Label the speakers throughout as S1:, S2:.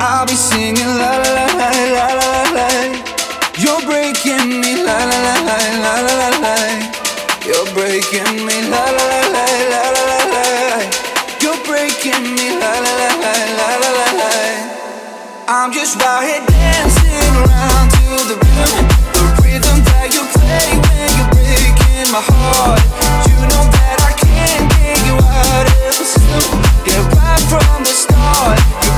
S1: I'll be singing la la la la la la la. You're breaking me la la la la la la la. You're breaking me la la la. La la la la. I'm just right here dancing around to the rhythm, the rhythm that you play when you're breaking my heart. You know that I can't get you out of the system. Yeah, right from the start, la la la la la. You're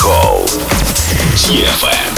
S2: Hall.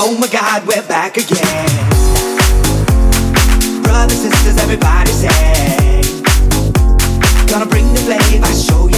S1: Oh Brothers, sisters, everybody say Gonna bring the
S3: flame, I show you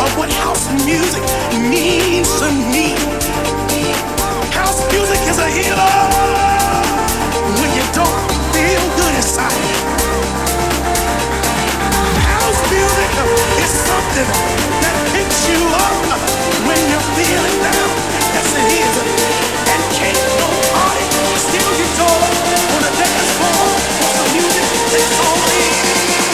S4: of what house music means to me. House music is a healer when you don't
S5: feel good inside. House music is something that picks you up when you're feeling down. That's a healer And can't nobody steal your joy on the dance floor. Cause the music is only.